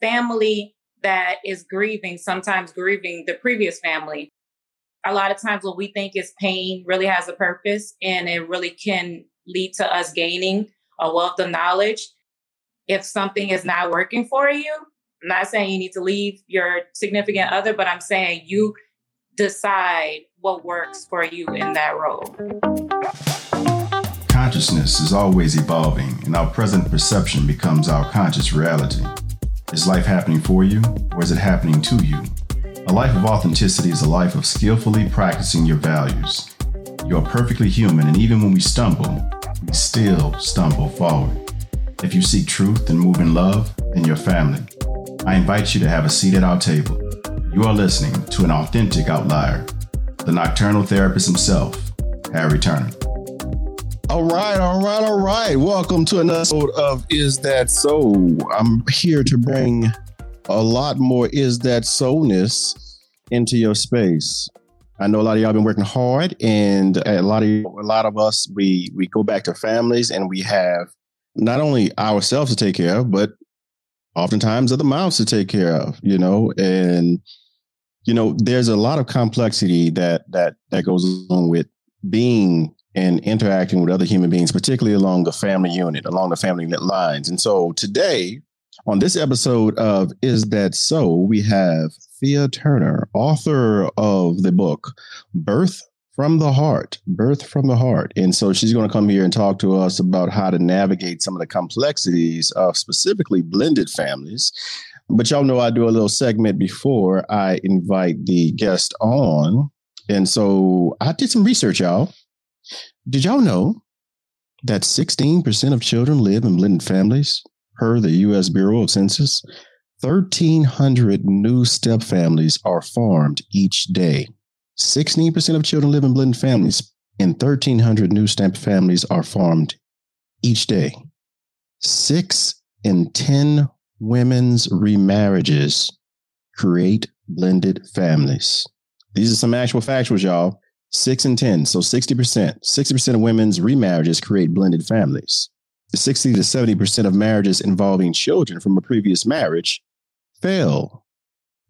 family that is grieving, sometimes grieving the previous family, a lot of times what we think is pain really has a purpose and it really can lead to us gaining a wealth of knowledge. If something is not working for you, I'm not saying you need to leave your significant other, but I'm saying you decide what works for you in that role. Consciousness is always evolving, and our present perception becomes our conscious reality. Is life happening for you, or is it happening to you? A life of authenticity is a life of skillfully practicing your values. You are perfectly human, and even when we stumble, we still stumble forward. If you seek truth and move in love, then your family. I invite you to have a seat at our table. You are listening to an authentic outlier, the nocturnal therapist himself, Harry Turner. All right, all right, all right. Welcome to another episode of Is That So? I'm here to bring a lot more Is That So-ness into your space. I know a lot of y'all been working hard, and a lot of a lot of us we we go back to families, and we have not only ourselves to take care of, but oftentimes other mouths to take care of. You know, and you know, there's a lot of complexity that that that goes along with being and interacting with other human beings, particularly along the family unit, along the family lines. And so today, on this episode of Is That So, we have Thea Turner, author of the book Birth from the Heart, Birth from the Heart. And so she's going to come here and talk to us about how to navigate some of the complexities of specifically blended families. But y'all know I do a little segment before I invite the guest on. And so I did some research, y'all. Did y'all know that 16% of children live in blended families per the U.S. Bureau of Census? 1,300 new step families are formed each day. 16% of children live in blended families, and 1,300 new step families are formed each day. Six in 10 women's remarriages create blended families. These are some actual factuals, y'all. Six and 10. So 60%. 60% of women's remarriages create blended families. The 60 to 70% of marriages involving children from a previous marriage fail,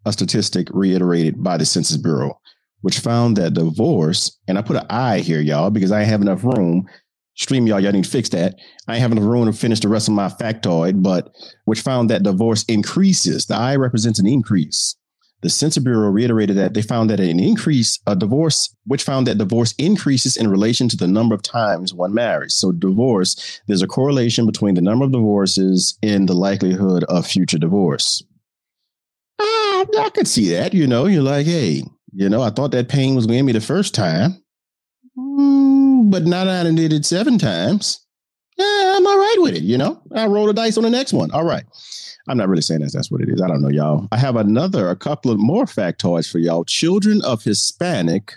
a statistic reiterated by the Census Bureau, which found that divorce, and I put an I here, y'all, because I have enough room. Stream y'all, y'all need to fix that. I have enough room to finish the rest of my factoid, but which found that divorce increases. The I represents an increase the Census Bureau reiterated that they found that an increase, a divorce, which found that divorce increases in relation to the number of times one marries. So, divorce, there's a correlation between the number of divorces and the likelihood of future divorce. Uh, I could see that. You know, you're like, hey, you know, I thought that pain was going to me the first time, mm, but now that I did it seven times, yeah, I'm all right with it. You know, I roll the dice on the next one. All right. I'm not really saying that that's what it is. I don't know, y'all. I have another, a couple of more factoids for y'all. Children of Hispanic,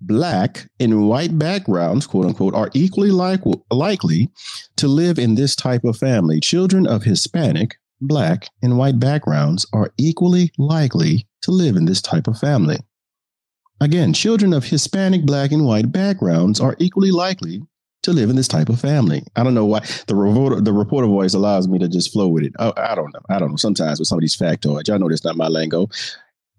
Black, and white backgrounds, quote unquote, are equally like, likely to live in this type of family. Children of Hispanic, Black, and white backgrounds are equally likely to live in this type of family. Again, children of Hispanic, Black, and white backgrounds are equally likely to live in this type of family. I don't know why the reporter, the reporter voice allows me to just flow with it. I, I don't know. I don't know. Sometimes with some of these factoids, y'all know that's not my lingo.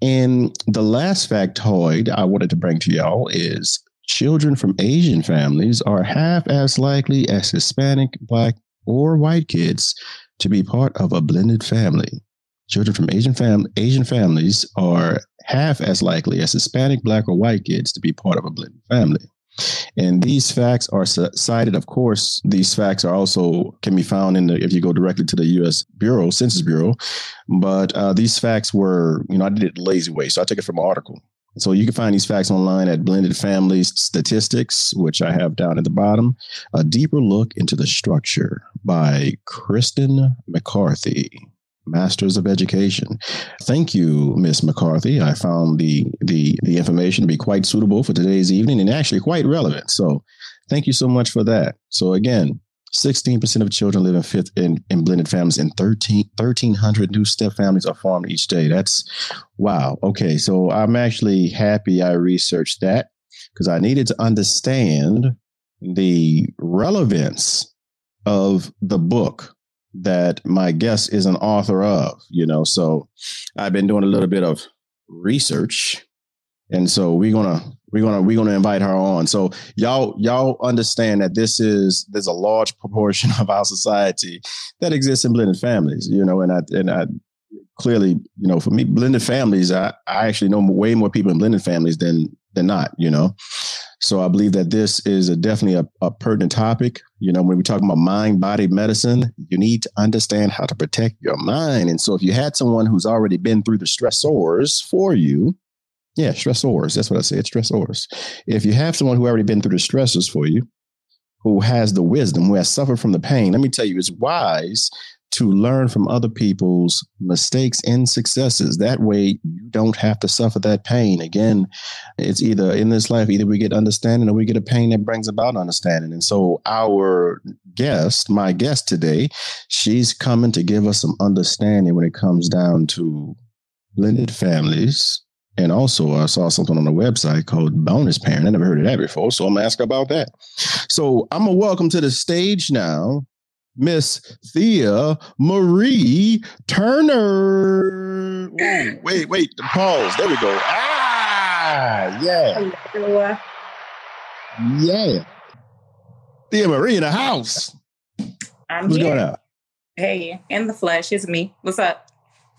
And the last factoid I wanted to bring to y'all is children from Asian families are half as likely as Hispanic, Black, or white kids to be part of a blended family. Children from Asian fam- Asian families are half as likely as Hispanic, Black, or white kids to be part of a blended family. And these facts are cited. Of course, these facts are also can be found in the if you go directly to the U.S. Bureau, Census Bureau. But uh, these facts were, you know, I did it lazy way, so I took it from an article. So you can find these facts online at Blended Families Statistics, which I have down at the bottom. A deeper look into the structure by Kristen McCarthy. Masters of Education. Thank you, Miss McCarthy. I found the the the information to be quite suitable for today's evening and actually quite relevant. So, thank you so much for that. So again, 16% of children live in fifth in, in blended families and 13 1300 new step families are formed each day. That's wow. Okay, so I'm actually happy I researched that because I needed to understand the relevance of the book that my guest is an author of, you know. So I've been doing a little bit of research. And so we're gonna we're gonna we're gonna invite her on. So y'all y'all understand that this is there's a large proportion of our society that exists in blended families, you know, and I and I clearly, you know, for me, blended families, I, I actually know way more people in blended families than than not, you know. So I believe that this is a, definitely a, a pertinent topic. You know, when we talk about mind body medicine, you need to understand how to protect your mind. And so if you had someone who's already been through the stressors for you, yeah, stressors, that's what I said, stressors. If you have someone who already been through the stressors for you, who has the wisdom, who has suffered from the pain, let me tell you, it's wise to learn from other people's mistakes and successes. That way, you don't have to suffer that pain. Again, it's either in this life, either we get understanding or we get a pain that brings about understanding. And so, our guest, my guest today, she's coming to give us some understanding when it comes down to blended families. And also, I saw something on the website called Bonus Parent. I never heard of that before. So, I'm going to ask about that. So, I'm going to welcome to the stage now Miss Thea Marie Turner. Ooh, wait, wait, the pause. There we go. Ah, yeah. Hello. Yeah. Thea Marie in the house. I'm What's here. going on? Hey, in the flesh, it's me. What's up?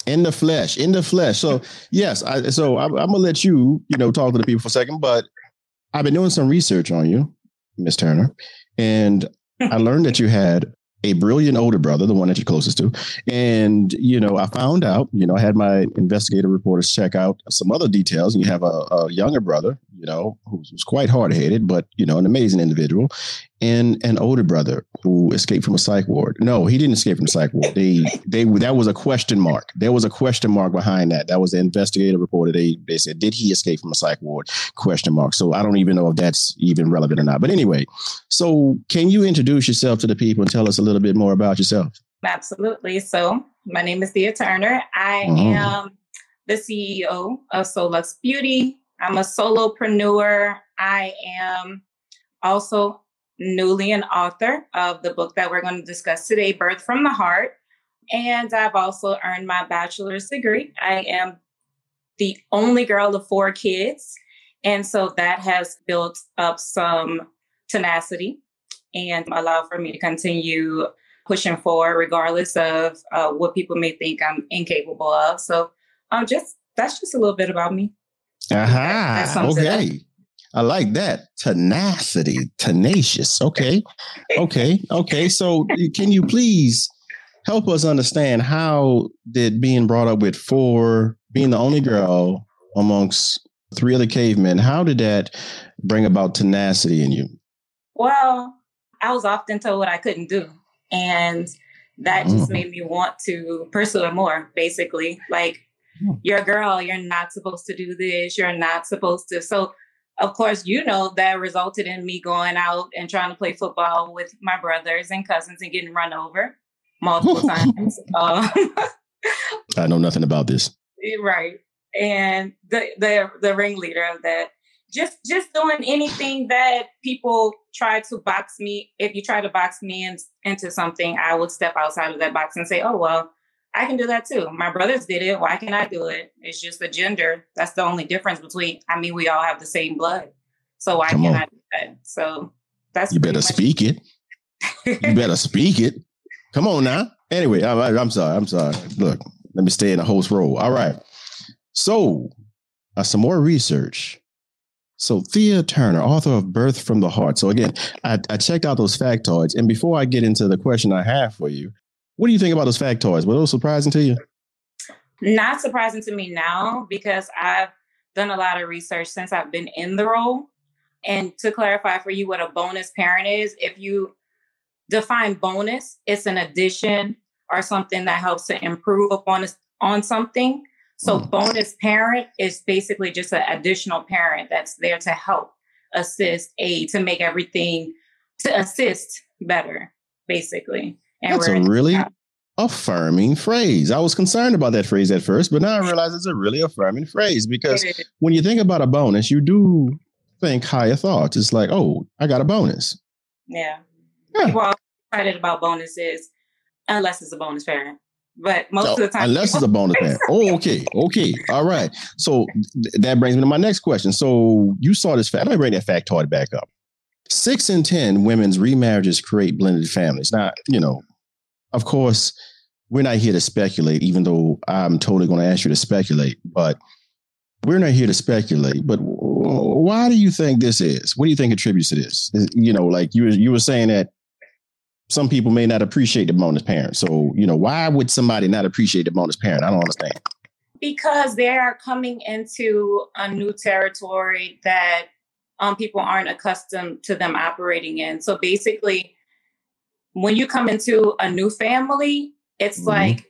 In the flesh, in the flesh. So yes, I, so I, I'm gonna let you, you know, talk to the people for a second. But I've been doing some research on you, Miss Turner, and I learned that you had a brilliant older brother, the one that you're closest to. And, you know, I found out, you know, I had my investigative reporters check out some other details. And you have a, a younger brother, you know, who was quite hard headed, but, you know, an amazing individual and an older brother who escaped from a psych ward. No, he didn't escape from a psych ward. They they that was a question mark. There was a question mark behind that. That was the investigative reporter. They they said, did he escape from a psych ward? Question mark. So I don't even know if that's even relevant or not. But anyway, so can you introduce yourself to the people and tell us a little bit more about yourself? Absolutely. So my name is Thea Turner. I mm-hmm. am the CEO of Seaux Luxe Beauty. I'm a solopreneur. I am also newly an author of the book that we're going to discuss today, Birth from the Heart. And I've also earned my bachelor's degree. I am the only girl of four kids. And so that has built up some tenacity and allowed for me to continue pushing forward, regardless of uh, what people may think I'm incapable of. So, um, just that's just a little bit about me. Uh-huh. Okay. I like that tenacity, tenacious. Okay, okay, okay. So, can you please help us understand how did being brought up with four, being the only girl amongst three other cavemen, how did that bring about tenacity in you? Well, I was often told what I couldn't do, and that just mm. made me want to pursue it more. Basically, like hmm. you're a girl, you're not supposed to do this, you're not supposed to. So of course, you know, that resulted in me going out and trying to play football with my brothers and cousins and getting run over multiple times. Um, I know nothing about this. Right. And the, the the ringleader of that. Just just doing anything that people try to box me. If you try to box me in, into something, I would step outside of that box and say, "Oh well, I can do that too. My brothers did it. Why can't I do it? It's just the gender. That's the only difference between, I mean, we all have the same blood. So why Come can't on. I do that? So that's You better speak it. you better speak it. Come on now. Anyway, I, I'm sorry. I'm sorry. Look, let me stay in the host role. All right. So, uh, some more research. So, Thea Turner, author of Birth from the Heart. So, again, I, I checked out those factoids. And before I get into the question I have for you, what do you think about those factoids? Were those surprising to you? Not surprising to me now because I've done a lot of research since I've been in the role. And to clarify for you what a bonus parent is, if you define bonus, it's an addition or something that helps to improve upon on something. So mm. bonus parent is basically just an additional parent that's there to help, assist, aid, to make everything to assist better, basically. And That's a really affirming phrase. I was concerned about that phrase at first, but now I realize it's a really affirming phrase because when you think about a bonus, you do think higher thoughts. It's like, oh, I got a bonus. Yeah. yeah. People are excited about bonuses. unless it's a bonus parent. But most of the time, unless it's a bonus parent. Oh, okay, okay, all right. So th- that brings me to my next question. So you saw this fact. Let me bring that factoid back up. Six in ten women's remarriages create blended families. Now, you know, of course, we're not here to speculate, even though I'm totally going to ask you to speculate. But we're not here to speculate. But why do you think this is? What do you think attributes to this? You know, like you you were saying that some people may not appreciate the bonus parent. So, you know, why would somebody not appreciate the bonus parent? I don't understand. Because they are coming into a new territory that um, people aren't accustomed to them operating in. So basically, when you come into a new family, it's mm-hmm. like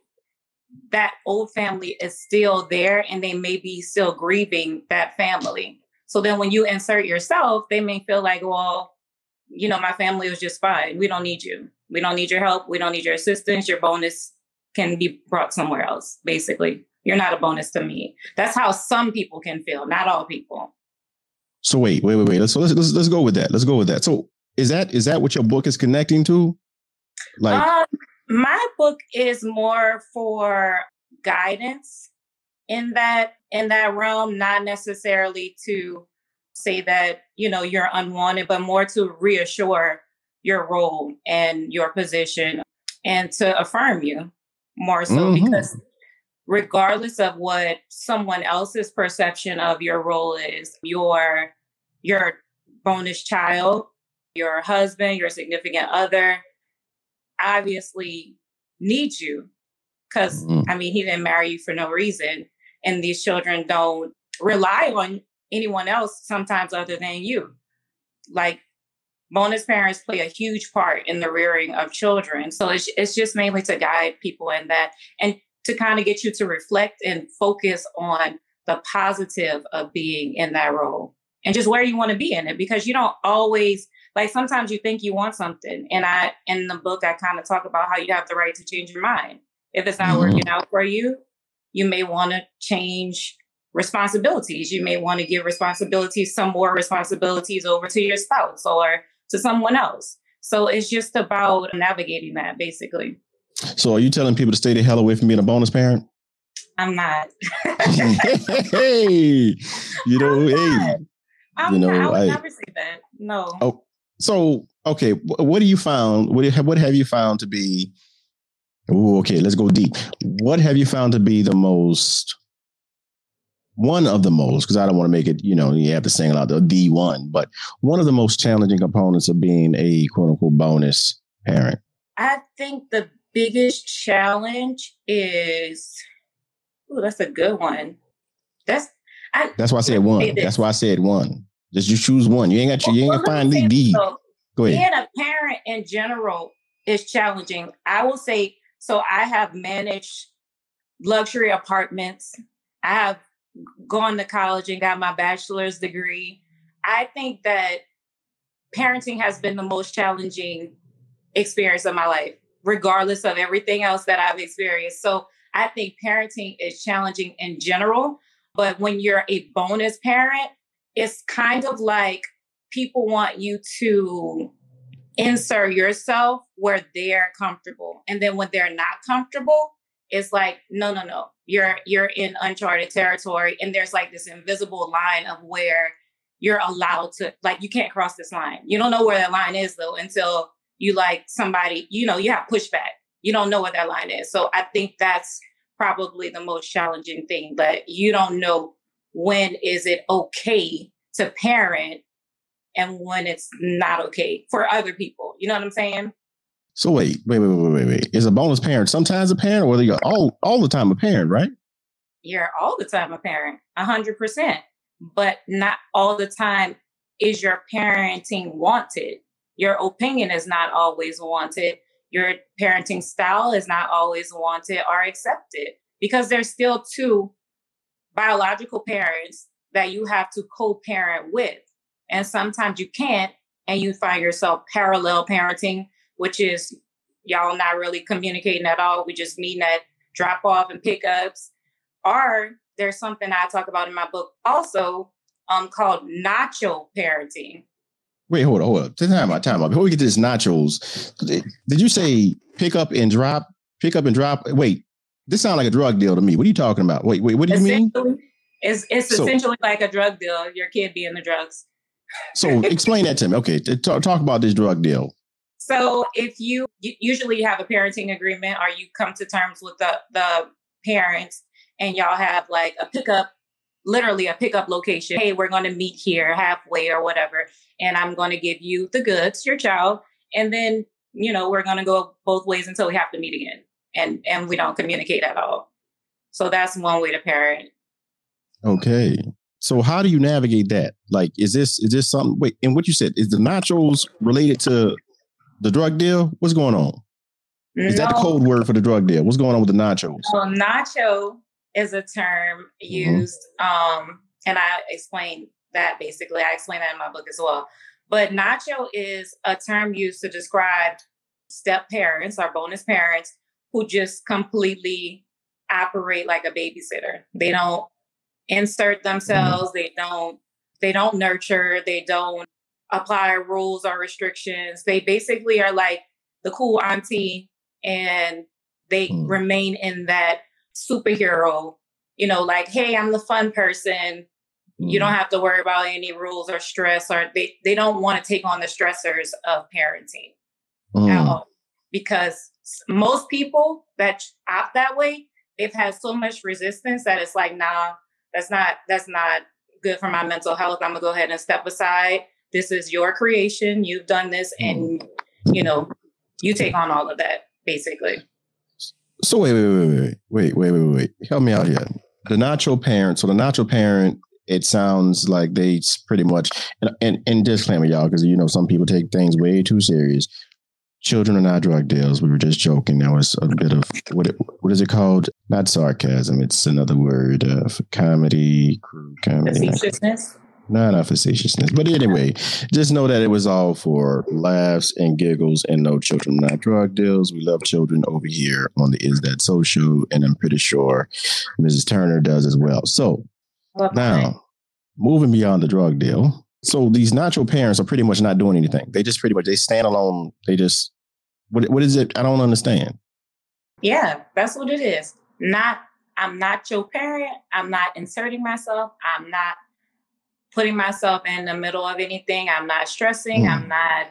that old family is still there and they may be still grieving that family. So then when you insert yourself, they may feel like, well, you know, my family was just fine. We don't need you. We don't need your help. We don't need your assistance. Your bonus can be brought somewhere else, basically. You're not a bonus to me. That's how some people can feel, not all people. So wait, wait, wait, wait. Let's let's let's, let's go with that. Let's go with that. So is that is that what your book is connecting to? Like um, my book is more for guidance in that in that realm, not necessarily to say that you know you're unwanted, but more to reassure your role and your position and to affirm you more so mm-hmm. because regardless of what someone else's perception of your role is your your bonus child your husband your significant other obviously need you because mm-hmm. i mean he didn't marry you for no reason and these children don't rely on anyone else sometimes other than you. Like bonus parents play a huge part in the rearing of children. So it's, it's just mainly to guide people in that and to kind of get you to reflect and focus on the positive of being in that role and just where you want to be in it because you don't always like sometimes you think you want something and i in the book i kind of talk about how you have the right to change your mind if it's not mm-hmm. working out for you you may want to change responsibilities. You may want to give responsibilities, some more responsibilities over to your spouse or to someone else. So it's just about navigating that basically. So are you telling people to stay the hell away from being a bonus parent? I'm not. hey, you know, I'm hey, I'm you know, not, I would I, never say that. No. Oh, so okay, what do you found? What what have you found to be? Ooh, okay, let's go deep. What have you found to be the most one of the most, because I don't want to make it, you know, you have to sing single out the D one, but one of the most challenging components of being a quote unquote bonus parent? I think the biggest challenge is, oh, that's a good one. That's I, that's why I said one. That's why I said one. Just you choose one. You ain't got you, you ain't gonna find the D. So, Go ahead. Being a parent in general is challenging. I will say so. I have managed luxury apartments. I have gone to college and got my bachelor's degree. I think that parenting has been the most challenging experience of my life, regardless of everything else that I've experienced. So I think parenting is challenging in general. But when you're a bonus parent, it's kind of like people want you to insert yourself where they're comfortable. And then when they're not comfortable, it's like, no, no, no. You're you're in uncharted territory and there's like this invisible line of where you're allowed to like you can't cross this line. You don't know where that line is though until you like somebody you know you have pushback. You don't know where that line is. So i think that's probably the most challenging thing but you don't know when is it okay to parent and when it's not okay for other people you know what i'm saying so wait, wait, wait, wait, wait, wait. Is a bonus parent sometimes a parent, or you're all all the time a parent, right? You're all the time a parent, a hundred percent. But not all the time is your parenting wanted. Your opinion is not always wanted. Your parenting style is not always wanted or accepted because there's still two biological parents that you have to co-parent with. And sometimes you can't, and you find yourself parallel parenting which is y'all not really communicating at all. We just meeting at drop off and pickups. Or there's something I talk about in my book also um, called nacho parenting, Wait, hold on, hold on. Time out, time out. Before we get to this nachos, did you say pick up and drop? Pick up and drop. Wait, this sounds like a drug deal to me. What are you talking about? Wait, wait, what do you mean? It's it's so, essentially like a drug deal. Your kid being the drugs. so explain that to me. Okay, talk, talk about this drug deal. So if you, you usually have a parenting agreement or you come to terms with the the parents and y'all have like a pickup literally a pickup location. Hey, we're going to meet here halfway or whatever. And I'm going to give you the goods, your child. And then, you know, we're going to go both ways until we have to meet again. And, and we don't communicate at all. So that's one way to parent. Okay. So how do you navigate that? Like, is this, is this something, wait, and what you said, is the nachos related to the drug deal? What's going on? Is no. that the code word for the drug deal? What's going on with the nachos? Well, nacho is a term mm-hmm. used, mm-hmm. um, and I explain that basically. I explain that in my book as well. But nacho is a term used to describe step parents or bonus parents who just completely operate like a babysitter. They don't insert mm-hmm. themselves. Mm-hmm. They don't. They don't nurture. They don't apply rules or restrictions. They basically are like the cool auntie, and they mm-hmm. remain in that superhero, you know, like, hey, I'm the fun person. You don't mm. have to worry about any rules or stress, or they, they don't want to take on the stressors of parenting mm. Because most people that opt that way, they've had so much resistance that it's like, nah, that's not that's not good for my mental health. I'm gonna go ahead and step aside. This is your creation. You've done this, mm. and you know, you take on all of that basically. So wait, wait, wait, wait, wait, wait, wait, wait. Help me out here. The nacho parent. So the nacho parent. It sounds like they pretty much and and, and disclaimer, y'all, because you know some people take things way too serious. Children are not drug deals. We were just joking. That was a bit of what it, what is it called? Not sarcasm. It's another word uh, for comedy, comedy. Facetiousness. Not a facetiousness. But anyway, just know that it was all for laughs and giggles and no children, not drug deals. We love children over here on the Is That So show, and I'm pretty sure Mrs. Turner does as well. So now, moving beyond the drug deal. So these nacho parents are pretty much not doing anything. They just pretty much they stand alone. They just what what is it? I don't understand. Yeah, that's what it is. Not I'm not your parent. I'm not inserting myself. I'm not putting myself in the middle of anything. I'm not stressing. Mm. I'm not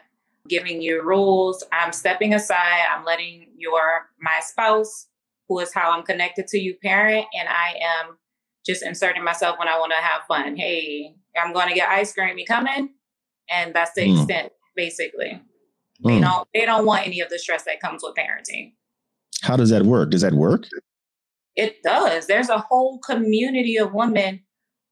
giving you rules. I'm stepping aside. I'm letting your my spouse, who is how I'm connected to you, parent, and I am just inserting myself when I want to have fun. Hey, I'm going to get ice cream. You coming? And that's the mm. extent, basically. Mm. They don't. They don't want any of the stress that comes with parenting. How does that work? Does that work? It does. There's a whole community of women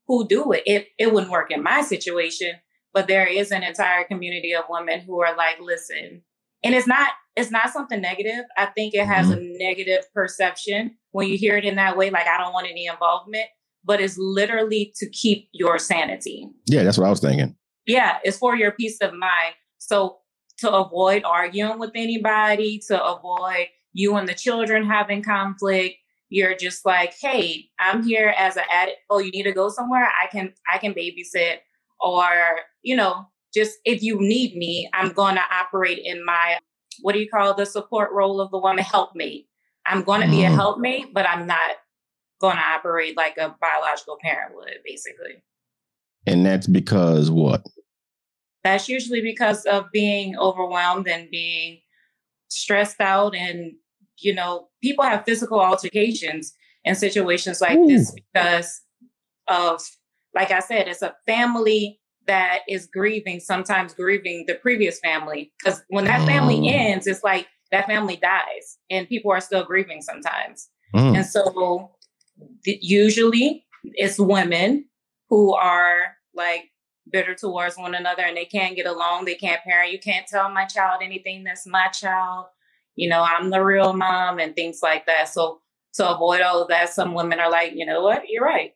who do it. It it wouldn't work in my situation, but there is an entire community of women who are like, listen, and it's not it's not something negative. I think it has mm-hmm. a negative perception when you hear it in that way, like I don't want any involvement, but it's literally to keep your sanity. Yeah, that's what I was thinking. Yeah, it's for your peace of mind. So to avoid arguing with anybody, to avoid you and the children having conflict, you're just like, hey, I'm here as an addict. Oh, you need to go somewhere? I can I can babysit. Or, you know, just if you need me, I'm gonna operate in my what do you call the support role of the woman helpmate. I'm gonna mm. be a mm. helpmate, but I'm not gonna operate like a biological parent would, basically. And that's because what? That's usually because of being overwhelmed and being stressed out and you know, people have physical altercations in situations like Ooh. this because of, like I said, it's a family that is grieving, sometimes grieving the previous family. Because when that family oh. ends, it's like that family dies and people are still grieving sometimes. Mm. And so usually it's women who are like bitter towards one another and they can't get along. They can't parent. You can't tell my child anything that's my child you know, I'm the real mom and things like that. So to avoid all of that, some women are like, you know what, you're right.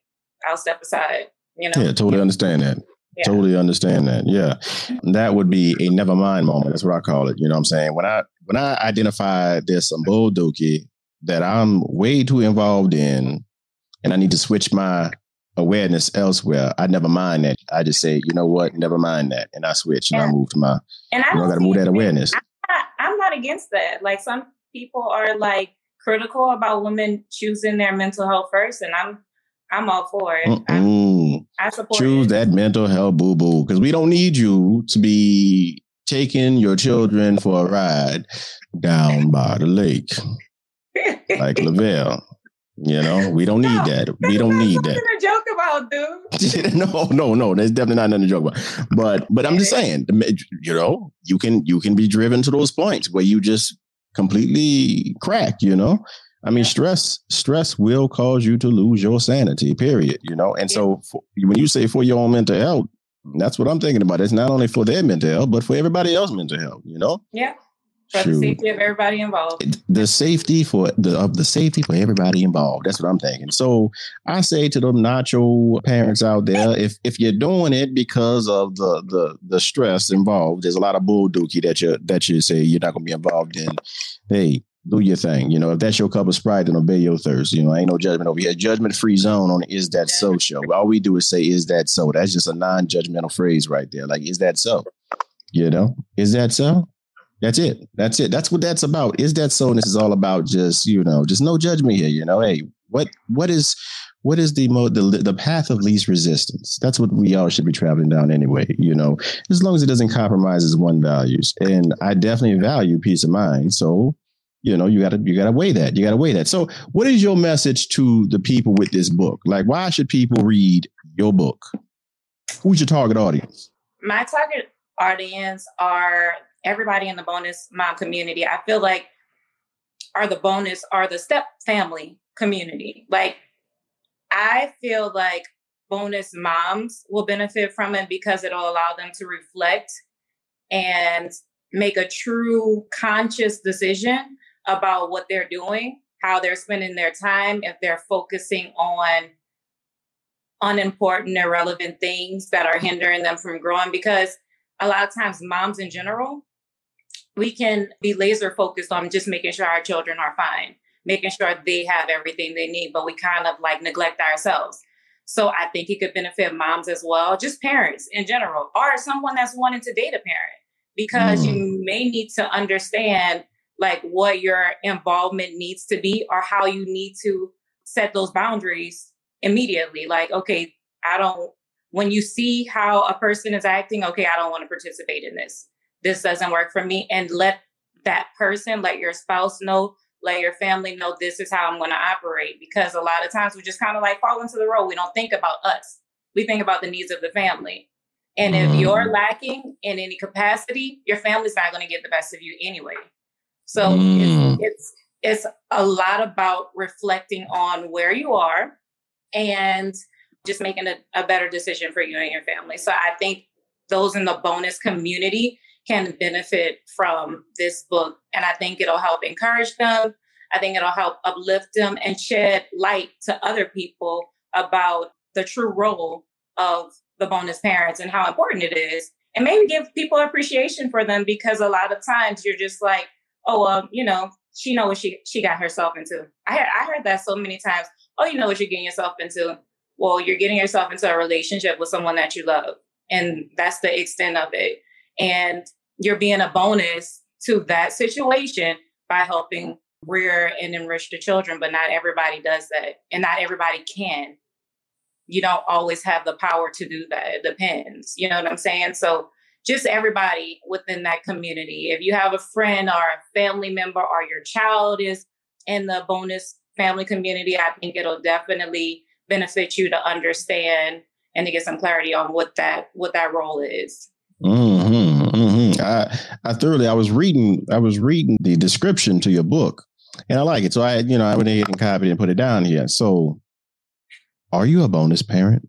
I'll step aside. You know? Yeah, totally understand that. Yeah. Totally understand that. Yeah. That would be a never mind moment. That's what I call it. You know what I'm saying? When I when I identify there's some bulldookie that I'm way too involved in and I need to switch my awareness elsewhere, I never mind that. I just say, you know what, never mind that, and I switch and, and I move to my. And I got to move that awareness. I'm not, I'm not against that. Like some people are like critical about women choosing their mental health first, and I'm I'm all for it. I support choose it. that mental health boo boo because we don't need you to be taking your children for a ride down by the lake like Lavelle. You know, we don't need no, that. We don't need that. To joke about, dude. no, no, no. There's definitely not nothing to joke about. But, but I'm just saying, you know, you can you can be driven to those points where you just completely crack. You know, I mean, stress stress will cause you to lose your sanity. Period. You know, and so for, when you say for your own mental health, that's what I'm thinking about. It's not only for their mental health, but for everybody else's mental health. You know. Yeah for Shoot. the safety of everybody involved. The safety for the of the safety for everybody involved. That's what I'm thinking. So I say to them nacho parents out there, if if you're doing it because of the the the stress involved, there's a lot of bull dookie that you that you say you're not gonna be involved in. Hey, do your thing. You know, if that's your cup of Sprite, then obey your thirst. You know, ain't no judgment over here. Judgment free zone on Is That So show. All we do is say, Is that so? That's just a non judgmental phrase right there. Like, Is that so? You know, is that so? That's it. That's it. That's what that's about. Is that so? And this is all about just, you know, just no judgment here. You know, hey, what what is what is the mode the, the path of least resistance that's what we all should be traveling down anyway you know as long as it doesn't compromise one values and i definitely value peace of mind so you know you gotta you gotta weigh that you gotta weigh that so what is your message to the people with this book like why should people read your book who's your target audience my target audience are everybody in the bonus mom community, I feel like are the bonus are the step family community. Like I feel like bonus moms will benefit from it because it'll allow them to reflect and make a true conscious decision about what they're doing, how they're spending their time, if they're focusing on unimportant, irrelevant things that are hindering them from growing. Because a lot of times, moms in general we can be laser focused on just making sure our children are fine, making sure they have everything they need, but we kind of like neglect ourselves. So I think it could benefit moms as well, just parents in general, or someone that's wanting to date a parent, because mm. you may need to understand like what your involvement needs to be or how you need to set those boundaries immediately. Like, okay, I don't, when you see how a person is acting, okay, I don't want to participate in this this doesn't work for me and let that person let your spouse know let your family know this is how i'm going to operate because a lot of times we just kind of like fall into the role. We don't think about us. We think about the needs of the family. And if you're mm. lacking in any capacity your family's not going to get the best of you anyway. So mm. it's, it's it's a lot about reflecting on where you are and just making a, a better decision for you and your family. So i think those in the bonus community can benefit from this book. And I think it'll help encourage them. I think it'll help uplift them and shed light to other people about the true role of the bonus parents and how important it is. And maybe give people appreciation for them because a lot of times you're just like, oh, well, you know, she know what she she got herself into. I I heard that so many times. Oh, you know what you're getting yourself into. Well, you're getting yourself into a relationship with someone that you love, and that's the extent of it. And you're being a bonus to that situation by helping rear and enrich the children. But not everybody does that. And not everybody can. You don't always have the power to do that. It depends. You know what I'm saying? So just everybody within that community. If you have a friend or a family member or your child is in the bonus family community, I think it'll definitely benefit you to understand and to get some clarity on what that what that role is. Mm-hmm. I I thoroughly I was reading I was reading the description to your book and I like it. So I you know I went ahead and copied and put it down here. So are you a bonus parent?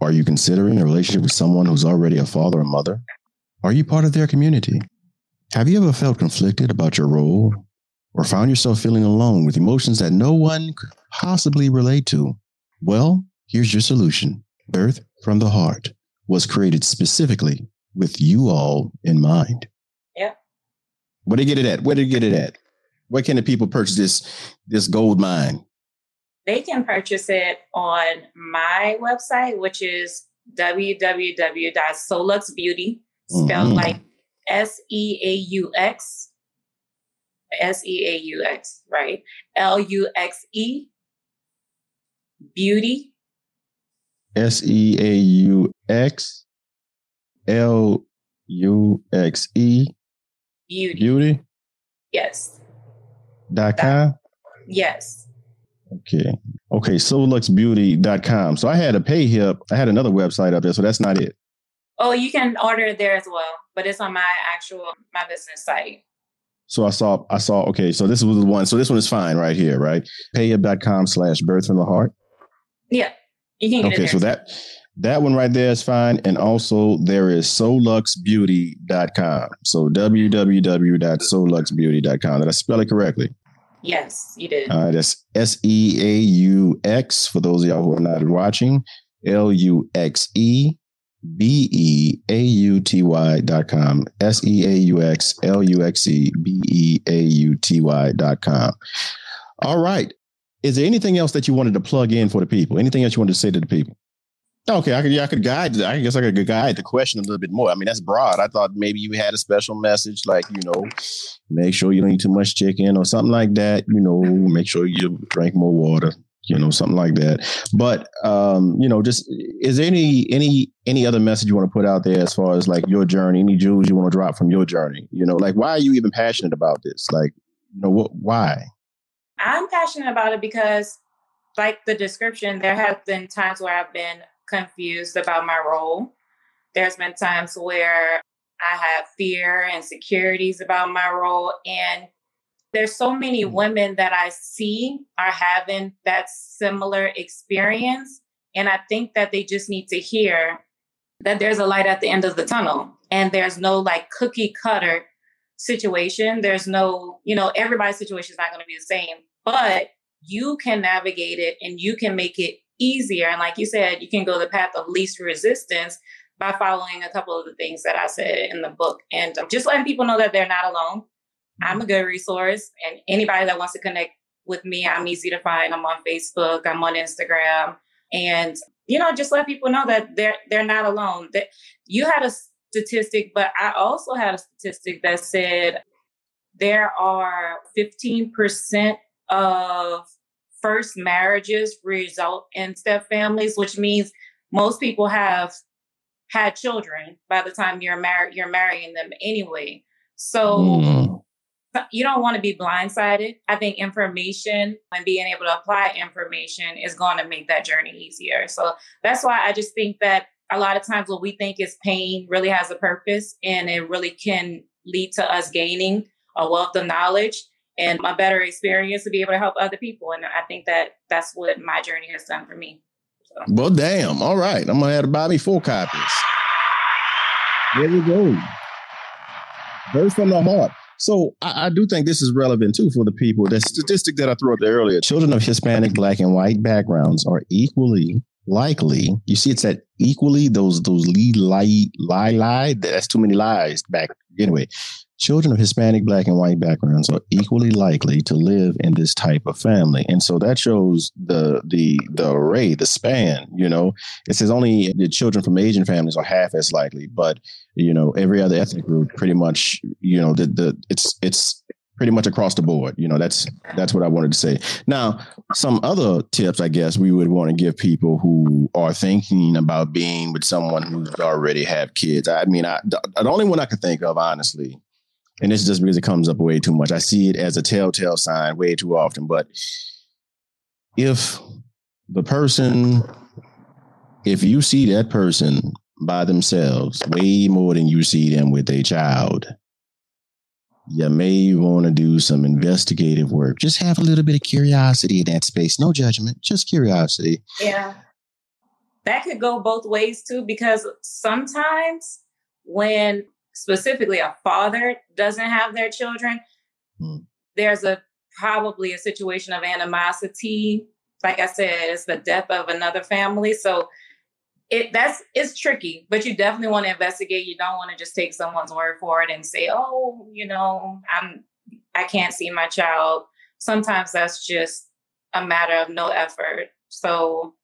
Are you considering a relationship with someone who's already a father or mother? Are you part of their community? Have you ever felt conflicted about your role or found yourself feeling alone with emotions that no one could possibly relate to? Well, here's your solution. Birth from the Heart was created specifically with you all in mind. Yeah. Where do they get it at? Where do they get it at? Where can the people purchase this this gold mine? they can purchase it on my website, which is www.seauxbeauty, spelled mm-hmm. like S E A U X, S E A U X, right? L U X E, beauty. S E A U X, L U X E, beauty. Beauty. Yes. Dot com. Yes. Okay. Okay. SeauxLuxeBeauty.com. So I had a pay PayHip. I had another website up there, so that's not it. Oh, you can order it there as well, but it's on my actual my business site. So I saw I saw okay, so this was the one. So this one is fine right here, right? Payhip.com slash birth from the heart. Yeah. You can Okay, so that that one right there is fine. And also there is seauxluxebeauty.com. So www.seauxluxebeauty.com. Did I spell it correctly? Yes, you did. All right, that's S E A U X for those of y'all who are not watching. L U X E B E A U T Y dot com. S E A U X L U X E B E A U T Y dot com. All right. Is there anything else that you wanted to plug in for the people? Anything else you wanted to say to the people? Okay, I could yeah, I could guide. I guess I could guide the question a little bit more. I mean, that's broad. I thought maybe you had a special message, like you know, make sure you don't eat too much chicken or something like that. You know, make sure you drink more water. You know, something like that. But um, you know, just is there any any any other message you want to put out there as far as like your journey? Any jewels you want to drop from your journey? You know, like why are you even passionate about this? Like, you know, what? Why? I'm passionate about it because, like the description, there have been times where I've been confused about my role. There's been times where I have fear and insecurities about my role. And there's so many mm. women that I see are having that similar experience. And I think that they just need to hear that there's a light at the end of the tunnel and there's no like cookie cutter situation. There's no, you know, everybody's situation is not going to be the same, but you can navigate it and you can make it easier. And like you said, you can go the path of least resistance by following a couple of the things that I said in the book and um, just letting people know that they're not alone. I'm a good resource, and anybody that wants to connect with me, I'm easy to find. I'm on Facebook, I'm on Instagram, and you know, just let people know that they're they're not alone. That you had a statistic, but I also had a statistic that said there are 15% of first marriages result in step families, which means most people have had children by the time you're married, you're marrying them anyway. So mm. you don't want to be blindsided. I think information and being able to apply information is going to make that journey easier. So that's why I just think that a lot of times what we think is pain really has a purpose and it really can lead to us gaining a wealth of knowledge and my better experience to be able to help other people. And I think that that's what my journey has done for me. So. Well, damn. All right. I'm going to have to buy me four copies. There we go. Birth from the heart. So I, I, do think this is relevant too for the people. The statistic that I threw up there earlier: children of Hispanic, Black, and White backgrounds are equally likely. You see, it's that equally those those lead lie lie lie. That's too many lies back anyway. Children of Hispanic, Black, and White backgrounds are equally likely to live in this type of family, and so that shows the the the array, the span. You know, it says only the children from Asian families are half as likely, but you know, every other ethnic group pretty much, you know, the the it's it's pretty much across the board. You know, that's that's what I wanted to say. Now, some other tips I guess we would want to give people who are thinking about being with someone who's already have kids. I mean, I, the, the only one I could think of, honestly, and is just because it comes up way too much. I see it as a telltale sign way too often. But if the person, if you see that person by themselves way more than you see them with a child, you may want to do some investigative work. Just have a little bit of curiosity in that space. No judgment, just curiosity. Yeah. That could go both ways too, because sometimes when specifically a father doesn't have their children, mm. there's a probably a situation of animosity. Like I said, it's the death of another family. So it that's it's tricky, but you definitely want to investigate. You don't want to just take someone's word for it and say, "Oh, you know, I'm I can't see my child." Sometimes that's just a matter of no effort. So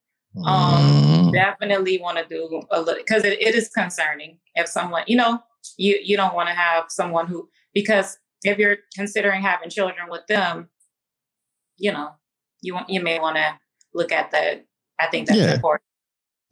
um, mm. definitely want to do a little because it, it is concerning if someone, you know, you you don't want to have someone who because if you're considering having children with them, you know, you want you may want to look at the. I think that's yeah. important.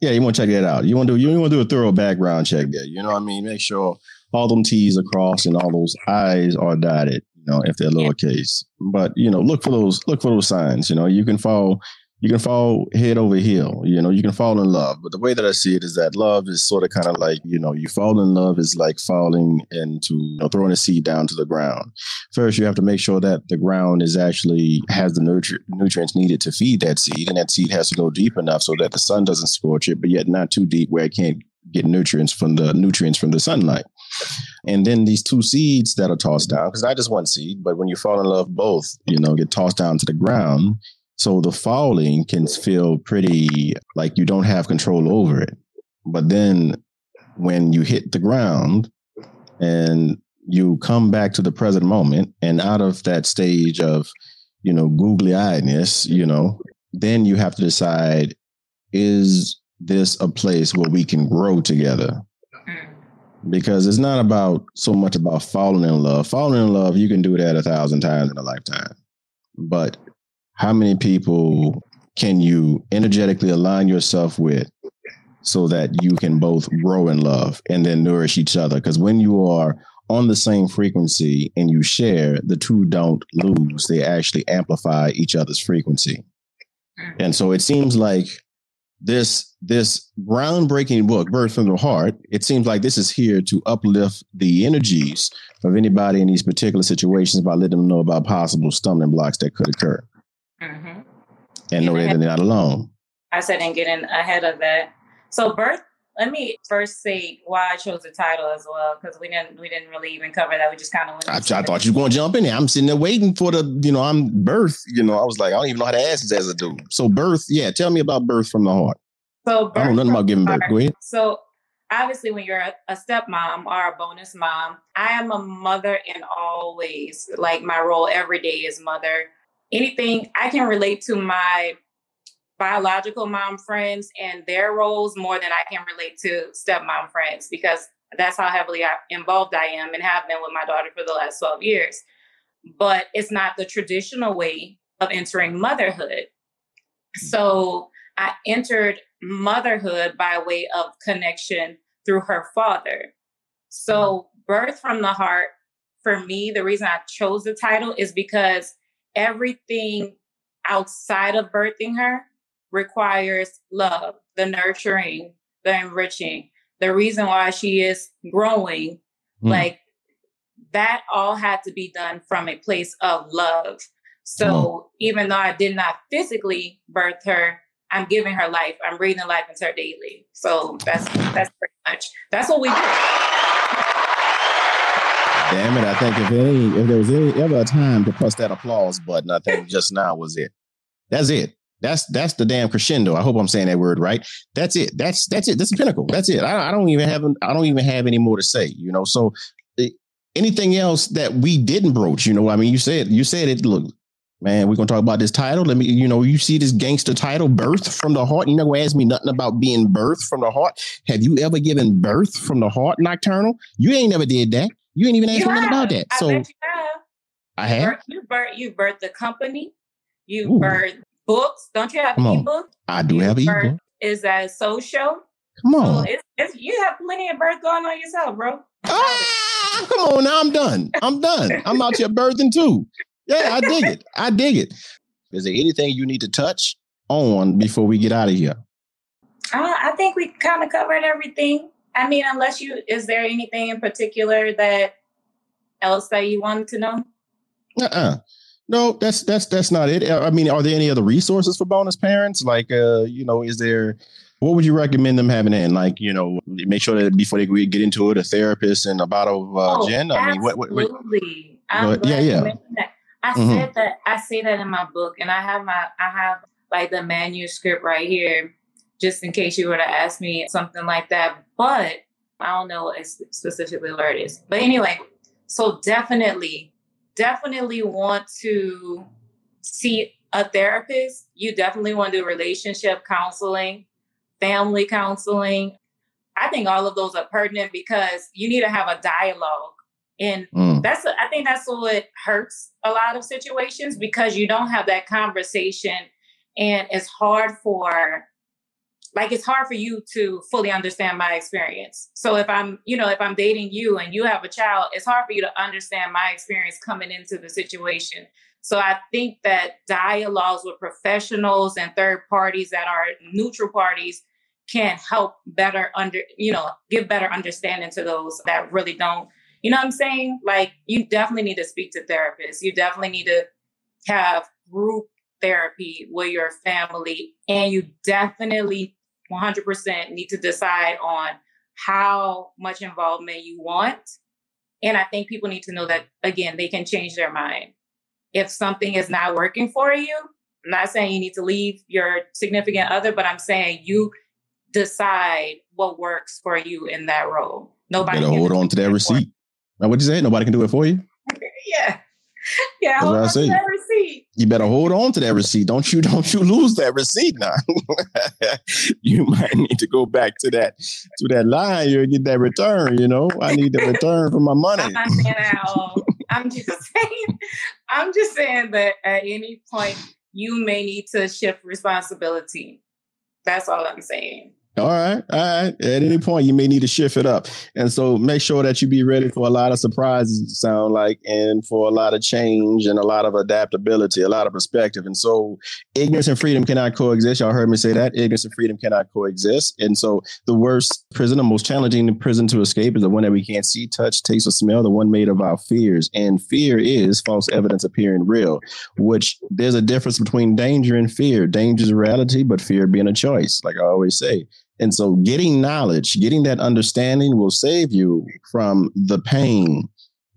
Yeah, you want to check that out. You want to do you want to do a thorough background check there. You know what I mean? Make sure all them T's are crossed and all those I's are dotted. You know, if they're lowercase. But you know, look for those look for those signs. You know, you can fall you can fall head over heel. You know, you can fall in love. But the way that I see it is that love is sort of kind of like, you know, you fall in love is like falling into, you know, throwing a seed down to the ground. First, you have to make sure that the ground is actually has the nutri- nutrients needed to feed that seed. And that seed has to go deep enough so that the sun doesn't scorch it, but yet not too deep where it can't get nutrients from the nutrients from the sunlight. And then these two seeds that are tossed down, because not just one seed, but when you fall in love, both, you know, get tossed down to the ground so the falling can feel pretty like you don't have control over it. But then when you hit the ground and you come back to the present moment and out of that stage of, you know, googly eyedness, you know, then you have to decide is this a place where we can grow together? Mm. Because it's not about so much about falling in love. Falling in love, you can do that a thousand times in a lifetime. But how many people can you energetically align yourself with so that you can both grow in love and then nourish each other? Because when you are on the same frequency and you share, the two don't lose. They actually amplify each other's frequency. Mm. And so it seems like this this groundbreaking book, Birth from the Heart, it seems like this is here to uplift the energies of anybody in these particular situations by letting them know about possible stumbling blocks that could occur mm-hmm. and know that they're not alone. I said, and getting ahead of that. So birth. Let me first say why I chose the title as well, because we didn't we didn't really even cover that. We just kind of went. I, I thought you were going to jump in there. I'm sitting there waiting for the, you know, I'm birth. You know, I was like, I don't even know how to ask this as a dude. So birth, yeah. Tell me about birth from the heart. So I don't know nothing about giving birth. Go ahead. So obviously when you're a, a stepmom or a bonus mom, I am a mother in all ways. Like my role every day is mother anything I can relate to my biological mom friends and their roles more than I can relate to stepmom friends because that's how heavily involved I am and have been with my daughter for the last 12 years. But it's not the traditional way of entering motherhood. So I entered motherhood by way of connection through her father. So, birth from the heart, for me, the reason I chose the title is because everything outside of birthing her requires love, the nurturing, the enriching, the reason why she is growing. Mm. Like that all had to be done from a place of love. So mm. even though I did not physically birth her, I'm giving her life. I'm breathing life into her daily. So that's that's pretty much that's what we do. Damn it! I think if any, if there was any ever a time to press that applause button, I think just now was it. That's it. That's that's the damn crescendo. I hope I'm saying that word right. That's it. That's that's it. That's the pinnacle. That's it. I, I don't even have I don't even have any more to say. You know. So eh, anything else that we didn't broach, you know, I mean, you said you said it. Look, man, we're gonna talk about this title. Let me, you know, you see this gangster title, "Birth from the Heart." You never asked me nothing about being birth from the heart. Have you ever given birth from the heart, Nocturnal? You ain't never did that. You ain't even asked me nothing about that. I so have. I have. You birthed, you birthed the company. You Ooh. birthed books. Don't you have ebook? I do you have ebook. Is that social? Come on. So it's, it's, you have plenty of birth going on yourself, bro. Ah, come on now. I'm done. I'm done. I'm out here birthing too. Yeah, I dig it. I dig it. Is there anything you need to touch on before we get out of here? Uh, I think we kind of covered everything. I mean, unless you, is there anything in particular that else that you wanted to know? Uh-uh. No, that's that's that's not it. I mean, are there any other resources for bonus parents? Like, uh, you know, is there? What would you recommend them having in? Like, you know, make sure that before they get into it, a therapist and a bottle of uh, oh, gin. I mean, what? what, what yeah, yeah. I mm-hmm. said that. I say that in my book, and I have my I have like the manuscript right here just in case you were to ask me something like that. But I don't know specifically where it is. But anyway, so definitely, definitely want to see a therapist, you definitely want to do relationship counseling, family counseling. I think all of those are pertinent because you need to have a dialogue. And mm. that's, I think that's what hurts a lot of situations because you don't have that conversation and it's hard for like it's hard for you to fully understand my experience. So if i'm you know if i'm dating you and you have a child it's hard for you to understand my experience coming into the situation. So i think that dialogues with professionals and third parties that are neutral parties can help better under you know give better understanding to those that really don't. You know what i'm saying? Like you definitely need to speak to therapists. You definitely need to have group therapy with your family and you definitely 100% need to decide on how much involvement you want. And I think people need to know that, again, they can change their mind. If something is not working for you, I'm not saying you need to leave your significant other, but I'm saying you decide what works for you in that role. Nobody can hold on to that receipt. Now, what you say? Nobody can do it for you. yeah, yeah. Hold on to that receipt you better hold on to that receipt. Don't you don't you lose that receipt now. you might need to go back to that to that line you get that return, you know. I need the return for my money. I'm not saying that I'm just saying I'm just saying that at any point you may need to shift responsibility. That's all I'm saying. All right. All right. At any point, you may need to shift it up. And so make sure that you be ready for a lot of surprises, sound like, and for a lot of change and a lot of adaptability, a lot of perspective. And so ignorance and freedom cannot coexist. Y'all heard me say that. Ignorance and freedom cannot coexist. And so the worst prison, the most challenging prison to escape is the one that we can't see, touch, taste, or smell, the one made of our fears. And fear is false evidence appearing real, which there's a difference between danger and fear. Danger is reality, but fear being a choice, like I always say. And so getting knowledge, getting that understanding will save you from the pain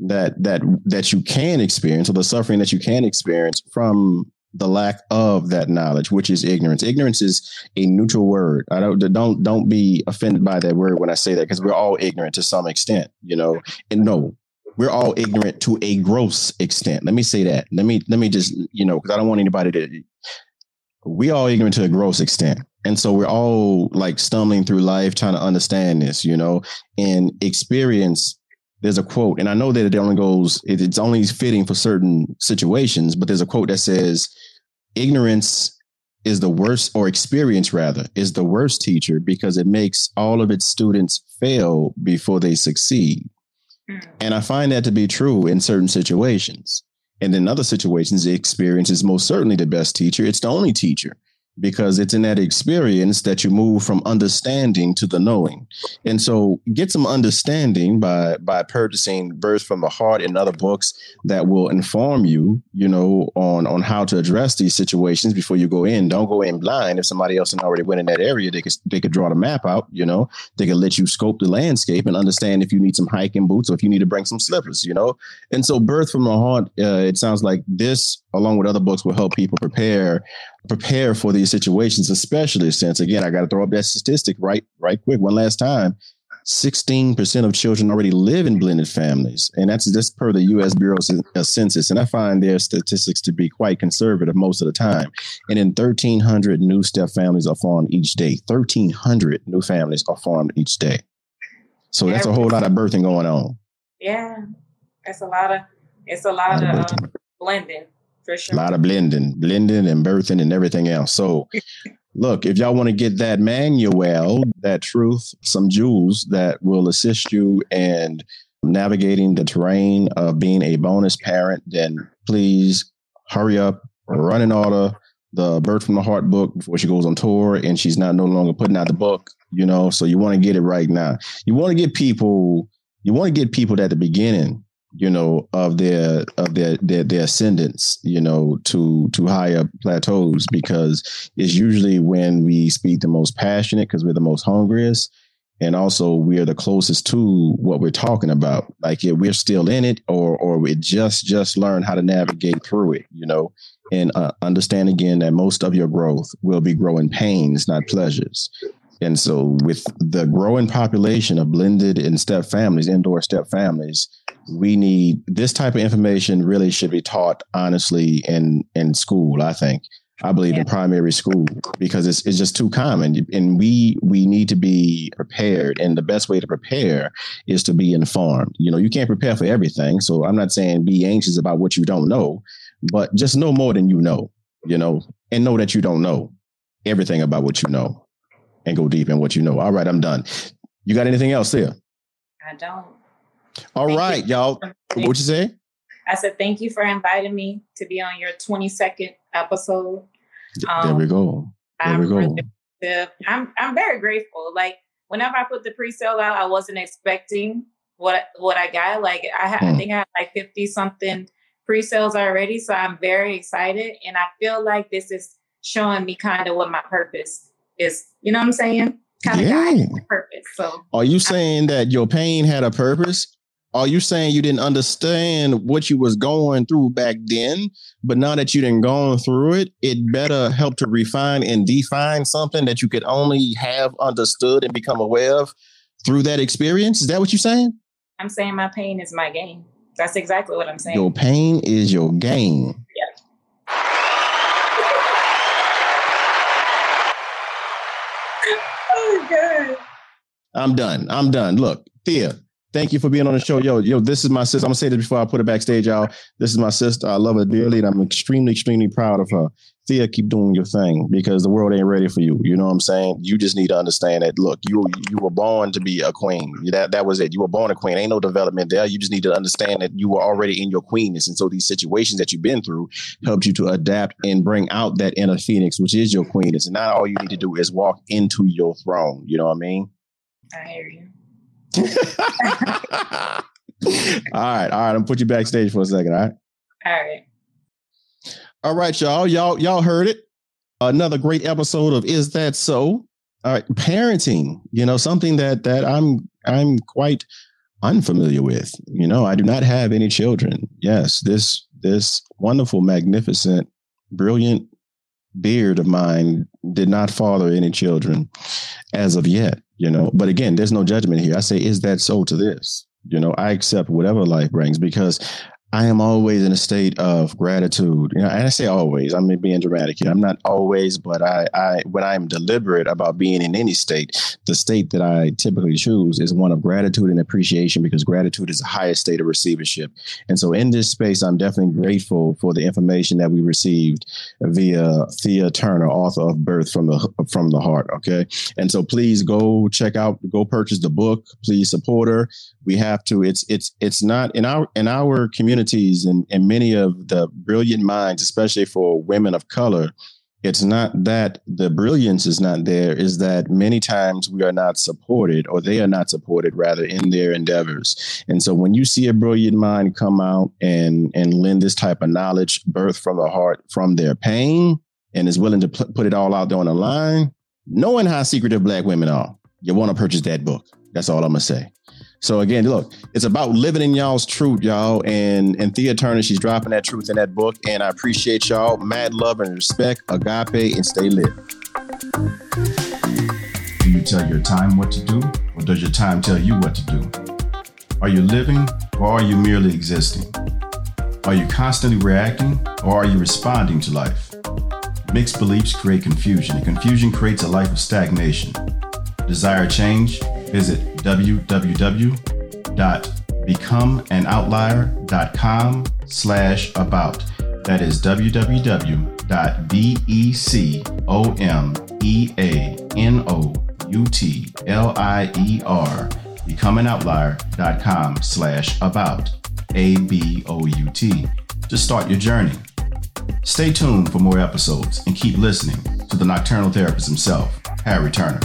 that that that you can experience or the suffering that you can experience from the lack of that knowledge, which is ignorance. Ignorance is a neutral word. I don't don't don't be offended by that word when I say that because we're all ignorant to some extent, you know. And no, we're all ignorant to a gross extent. Let me say that. Let me let me just you know because I don't want anybody to. We all ignorant to a gross extent. And so we're all like stumbling through life trying to understand this, you know, and experience. There's a quote, and I know that it only goes, it's only fitting for certain situations, but there's a quote that says, ignorance is the worst, or experience rather, is the worst teacher because it makes all of its students fail before they succeed. Mm. And I find that to be true in certain situations. And in other situations, the experience is most certainly the best teacher. It's the only teacher because it's in that experience that you move from understanding to the knowing. And so get some understanding by by purchasing Birth from the Heart and other books that will inform you, you know, on on how to address these situations before you go in. Don't go in blind. If somebody else already went in that area, they could they could draw the map out, you know. They could let you scope the landscape and understand if you need some hiking boots or if you need to bring some slippers, you know. And so Birth from the Heart, uh, it sounds like this along with other books will help people prepare prepare for these situations, especially since again, I got to throw up that statistic right, right quick one last time. 16% of children already live in blended families. And that's just per the US Bureau of Census. And I find their statistics to be quite conservative most of the time. And then 1,300 new step families are formed each day. 1,300 new families are formed each day. So that's a whole lot of birthing going on. Yeah. That's a lot of, it's a lot, a lot of, of uh, blending for sure. A lot of blending, blending and birthing and everything else. So, look, if y'all want to get that manual, that truth, some jewels that will assist you in navigating the terrain of being a bonus parent, then please hurry up, run and order the Birth from the Heart book before she goes on tour and she's not no longer putting out the book, you know. So you want to get it right now. You want to get people, you want to get people at the beginning you know, of their of their their, their ascendance, you know, to to higher plateaus because it's usually when we speak the most passionate because we're the most hungriest. And also we are the closest to what we're talking about. Like if we're still in it or or we just just learn how to navigate through it, you know, and uh, understand again that most of your growth will be growing pains, not pleasures. And so, with the growing population of blended and step families, indoor step families, we need this type of information really should be taught honestly in in school i think. I believe yeah. in primary school because it's, it's just too common. And we we need to be prepared. And the best way to prepare is to be informed. You know you can't prepare for everything. So i'm not saying be anxious about what you don't know but just know more than you know you know and know that you don't know everything about what you know and go deep in what you know all right i'm done you got anything else there i don't all right, you. y'all. What'd you say? I said thank you for inviting me to be on your 22nd episode. Um, there we um, go. There I'm we go. I'm I'm very grateful. Like whenever I put the pre-sale out, I wasn't expecting what what I got. Like I, hmm. I think I had like 50 something pre-sales already. So I'm very excited. And I feel like this is showing me kind of what my purpose is. You know what I'm saying? Kind of yeah. purpose. So are you saying that your pain had a purpose? Are you saying you didn't understand what you was going through back then, but now that you didn't gone through it, it better help to refine and define something that you could only have understood and become aware of through that experience? Is that what you're saying? I'm saying my pain is my gain. That's exactly what I'm saying. Your pain is your gain. Yeah. oh, God. I'm done. I'm done. Look, Thea, Thank you for being on the show. Yo, yo, this is my sister. I'm gonna say this before I put it backstage, y'all. This is my sister. I love her dearly, and I'm extremely, extremely proud of her. Thea, keep doing your thing because the world ain't ready for you. You know what I'm saying? You just need to understand that. Look, you you were born to be a queen. That that was it. You were born a queen. Ain't no development there. You just need to understand that you were already in your queenness, and so these situations that you've been through helped you to adapt and bring out that inner phoenix, which is your queenness. And now all you need to do is walk into your throne. You know what I mean? I hear you all right, all right. I'm put you backstage for a second. All right. All right. All right, y'all. Y'all, y'all heard it. Another great episode of Is That So? All right, parenting. You know, something that that I'm I'm quite unfamiliar with. You know, I do not have any children. Yes, this this wonderful, magnificent, brilliant beard of mine did not father any children as of yet you know but again there's no judgment here. I say is that so to this? You know i accept whatever life brings because I am always in a state of gratitude. You know, and I say always, I'm being dramatic here. I'm not always, but I, I, when I'm deliberate about being in any state, the state that I typically choose is one of gratitude and appreciation because gratitude is the highest state of receivership. And so in this space, I'm definitely grateful for the information that we received via Thea Turner, author of Birth from the, from the Heart. Okay. And so please go check out, go purchase the book. Please support her. We have to, it's, it's, it's not in our, in our communities and, and many of the brilliant minds, especially for women of color, it's not that the brilliance is not there, is that many times we are not supported or they are not supported rather in their endeavors. And so when you see a brilliant mind come out and and lend this type of knowledge, birth from the heart, from their pain, and is willing to put, it all out there on the line, knowing how secretive black women are, you want to purchase that book. That's all I'm gonna say. So again, look, it's about living in y'all's truth, y'all. And and Thea Turner, she's dropping that truth in that book. And I appreciate y'all. Mad love and respect, agape, and stay lit. Do you tell your time what to do, or does your time tell you what to do? Are you living, or are you merely existing? Are you constantly reacting, or are you responding to life? Mixed beliefs create confusion, and confusion creates a life of stagnation. Desire change? Visit www.becomeanoutlier.com slash about. That is www.becomeanoutlier becomeanoutlier.com slash about. A-b-o-u-t to start your journey. Stay tuned for more episodes and keep listening to the nocturnal therapist himself harry turner